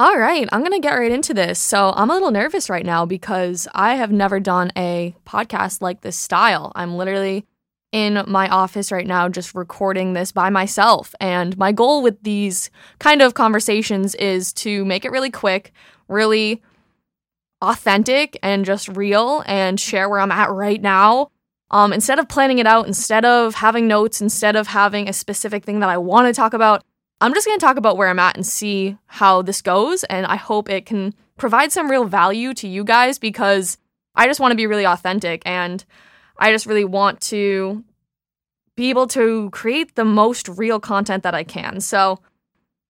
All right, I'm going to get right into this. So, I'm a little nervous right now because I have never done a podcast like this style. I'm literally in my office right now just recording this by myself. And my goal with these kind of conversations is to make it really quick, really authentic, and just real and share where I'm at right now. Um, instead of planning it out, instead of having notes, instead of having a specific thing that I want to talk about, I'm just going to talk about where I'm at and see how this goes. And I hope it can provide some real value to you guys because I just want to be really authentic and I just really want to be able to create the most real content that I can. So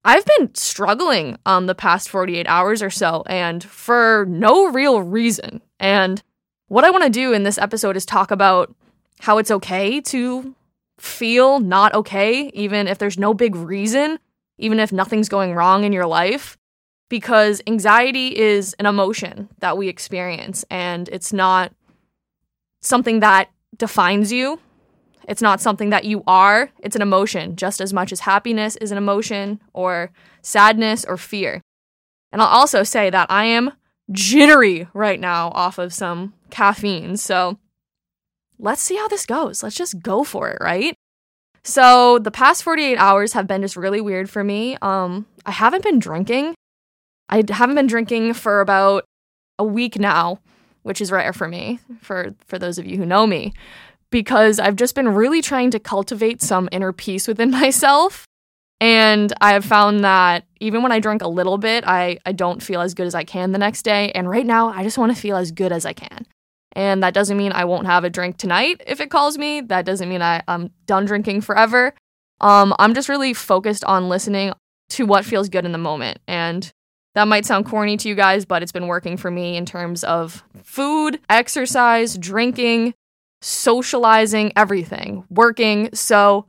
I've been struggling um the past 48 hours or so and for no real reason. And what I want to do in this episode is talk about how it's okay to feel not okay even if there's no big reason, even if nothing's going wrong in your life because anxiety is an emotion that we experience and it's not something that defines you it's not something that you are, it's an emotion, just as much as happiness is an emotion, or sadness, or fear. And I'll also say that I am jittery right now off of some caffeine. So let's see how this goes. Let's just go for it, right? So the past 48 hours have been just really weird for me. Um, I haven't been drinking. I haven't been drinking for about a week now, which is rare for me, for for those of you who know me because I've just been really trying to cultivate some inner peace within myself. And I have found that even when I drink a little bit, I, I don't feel as good as I can the next day. And right now, I just want to feel as good as I can. And that doesn't mean I won't have a drink tonight if it calls me. That doesn't mean I, I'm done drinking forever. Um, I'm just really focused on listening to what feels good in the moment. And that might sound corny to you guys, but it's been working for me in terms of food, exercise, drinking, socializing, everything, working. So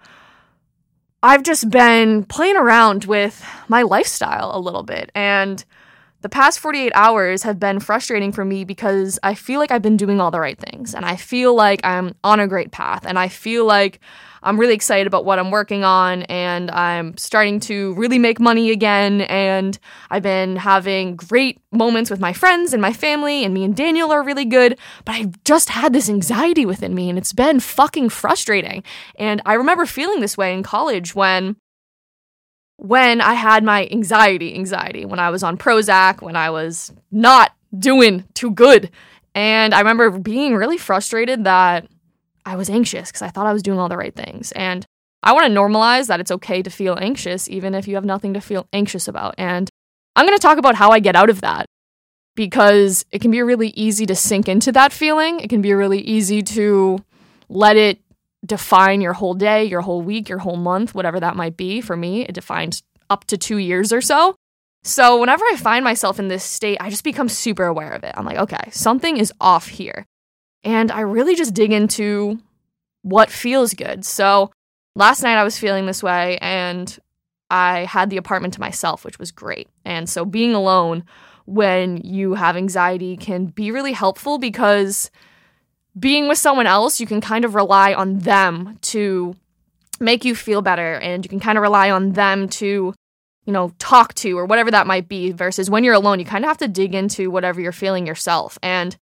I've just been playing around with my lifestyle a little bit. And the past 48 hours have been frustrating for me because I feel like I've been doing all the right things and I feel like I'm on a great path and I feel like I'm really excited about what I'm working on and I'm starting to really make money again. And I've been having great moments with my friends and my family, and me and Daniel are really good. But I've just had this anxiety within me, and it's been fucking frustrating. And I remember feeling this way in college when when I had my anxiety, anxiety, when I was on Prozac, when I was not doing too good. And I remember being really frustrated that I was anxious because I thought I was doing all the right things. And I want to normalize that it's okay to feel anxious, even if you have nothing to feel anxious about. And I'm going to talk about how I get out of that because it can be really easy to sink into that feeling. It can be really easy to let it define your whole day, your whole week, your whole month, whatever that might be. For me, it defines up to two years or so. So, whenever I find myself in this state, I just become super aware of it. I'm like, okay, something is off here. And I really just dig into what feels good. So last night I was feeling this way and I had the apartment to myself, which was great. And so being alone when you have anxiety can be really helpful because being with someone else, you can kind of rely on them to make you feel better and you can kind of rely on them to you know talk to or whatever that might be versus when you're alone you kind of have to dig into whatever you're feeling yourself and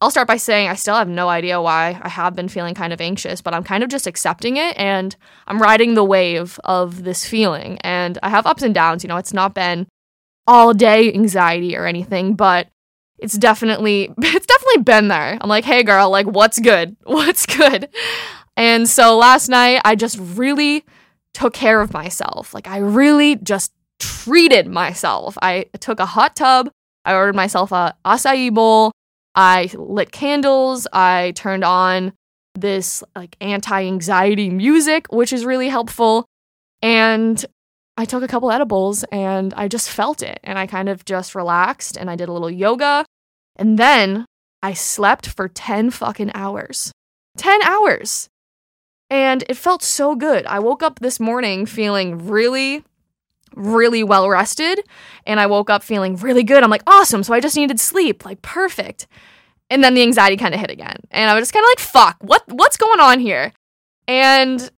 I'll start by saying I still have no idea why I have been feeling kind of anxious, but I'm kind of just accepting it and I'm riding the wave of this feeling. And I have ups and downs, you know, it's not been all day anxiety or anything, but it's definitely it's definitely been there. I'm like, "Hey girl, like what's good? What's good?" And so last night I just really took care of myself. Like I really just treated myself. I took a hot tub, I ordered myself a acai bowl, I lit candles, I turned on this like anti-anxiety music, which is really helpful. And I took a couple edibles and I just felt it and I kind of just relaxed and I did a little yoga. And then I slept for 10 fucking hours. 10 hours. And it felt so good. I woke up this morning feeling really really well rested and I woke up feeling really good. I'm like, awesome. So I just needed sleep, like perfect. And then the anxiety kind of hit again. And I was just kind of like, fuck, what what's going on here? And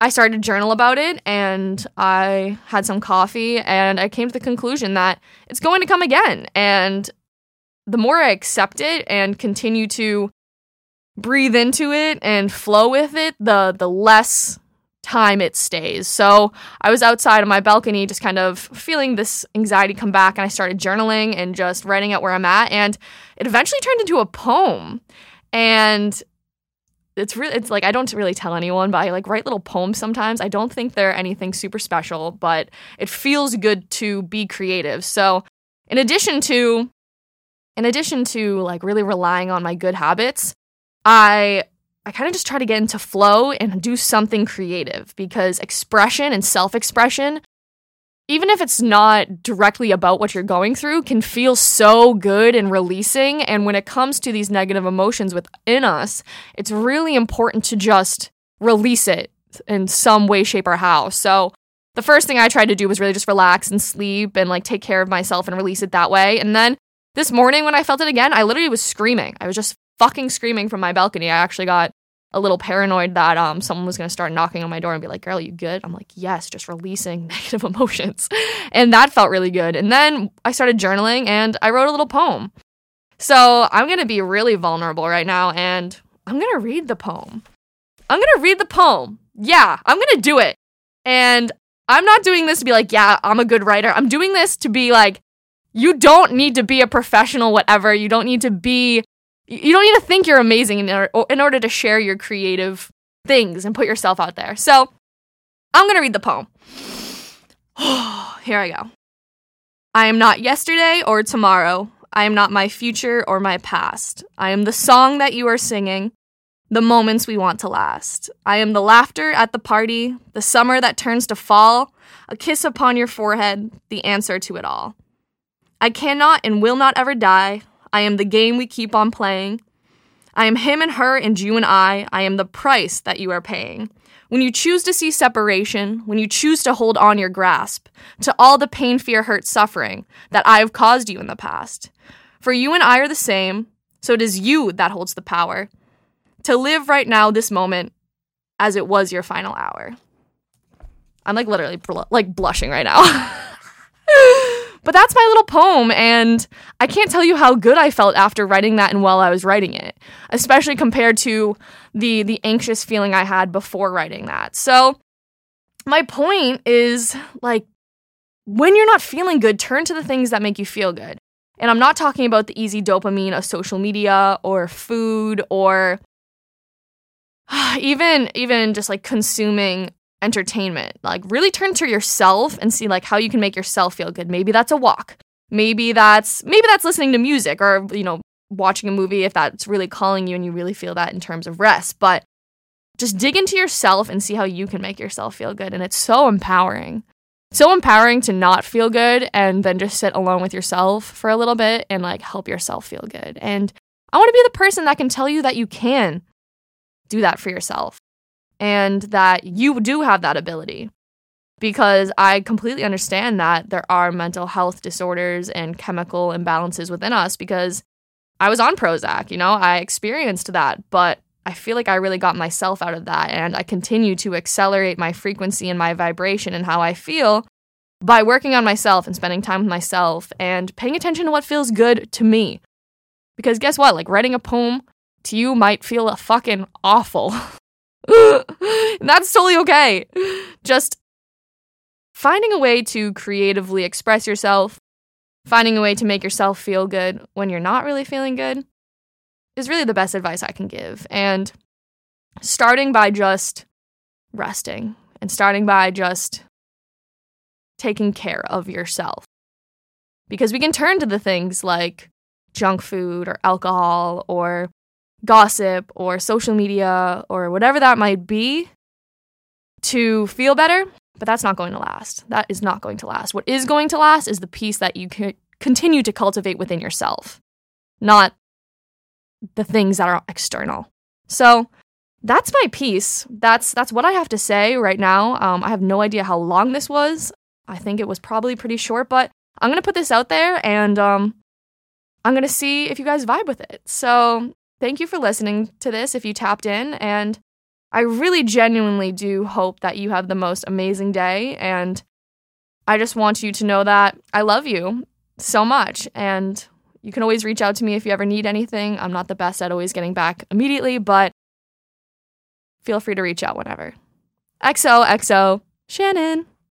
I started to journal about it and I had some coffee and I came to the conclusion that it's going to come again. And the more I accept it and continue to breathe into it and flow with it, the the less time it stays. So I was outside on my balcony just kind of feeling this anxiety come back and I started journaling and just writing out where I'm at and it eventually turned into a poem. And it's really it's like I don't really tell anyone, but I like write little poems sometimes. I don't think they're anything super special, but it feels good to be creative. So, in addition to in addition to like really relying on my good habits, I I kind of just try to get into flow and do something creative because expression and self-expression even if it's not directly about what you're going through, can feel so good and releasing. And when it comes to these negative emotions within us, it's really important to just release it in some way, shape, or how. So the first thing I tried to do was really just relax and sleep and like take care of myself and release it that way. And then this morning when I felt it again, I literally was screaming. I was just fucking screaming from my balcony. I actually got a little paranoid that um someone was going to start knocking on my door and be like, "Girl, you good?" I'm like, "Yes, just releasing negative emotions." and that felt really good. And then I started journaling and I wrote a little poem. So, I'm going to be really vulnerable right now and I'm going to read the poem. I'm going to read the poem. Yeah, I'm going to do it. And I'm not doing this to be like, "Yeah, I'm a good writer." I'm doing this to be like you don't need to be a professional whatever. You don't need to be you don't need to think you're amazing in order, in order to share your creative things and put yourself out there. So I'm going to read the poem. Here I go. I am not yesterday or tomorrow. I am not my future or my past. I am the song that you are singing, the moments we want to last. I am the laughter at the party, the summer that turns to fall, a kiss upon your forehead, the answer to it all. I cannot and will not ever die. I am the game we keep on playing. I am him and her and you and I. I am the price that you are paying. When you choose to see separation, when you choose to hold on your grasp to all the pain, fear, hurt, suffering that I have caused you in the past. For you and I are the same, so it is you that holds the power to live right now, this moment, as it was your final hour. I'm like literally bl- like blushing right now. But that's my little poem, and I can't tell you how good I felt after writing that and while I was writing it, especially compared to the the anxious feeling I had before writing that. So my point is like when you're not feeling good, turn to the things that make you feel good. And I'm not talking about the easy dopamine of social media or food or even even just like consuming entertainment. Like really turn to yourself and see like how you can make yourself feel good. Maybe that's a walk. Maybe that's maybe that's listening to music or you know watching a movie if that's really calling you and you really feel that in terms of rest. But just dig into yourself and see how you can make yourself feel good and it's so empowering. So empowering to not feel good and then just sit alone with yourself for a little bit and like help yourself feel good. And I want to be the person that can tell you that you can do that for yourself and that you do have that ability. Because I completely understand that there are mental health disorders and chemical imbalances within us because I was on Prozac, you know, I experienced that, but I feel like I really got myself out of that and I continue to accelerate my frequency and my vibration and how I feel by working on myself and spending time with myself and paying attention to what feels good to me. Because guess what? Like writing a poem to you might feel a fucking awful. that's totally okay. Just finding a way to creatively express yourself, finding a way to make yourself feel good when you're not really feeling good is really the best advice I can give. And starting by just resting and starting by just taking care of yourself. Because we can turn to the things like junk food or alcohol or gossip or social media or whatever that might be to feel better, but that's not going to last. That is not going to last. What is going to last is the peace that you can continue to cultivate within yourself, not the things that are external. So that's my piece. That's that's what I have to say right now. Um, I have no idea how long this was. I think it was probably pretty short, but I'm gonna put this out there and um, I'm gonna see if you guys vibe with it. So Thank you for listening to this if you tapped in, and I really genuinely do hope that you have the most amazing day. And I just want you to know that I love you so much. And you can always reach out to me if you ever need anything. I'm not the best at always getting back immediately, but feel free to reach out whenever. XOXO, Shannon.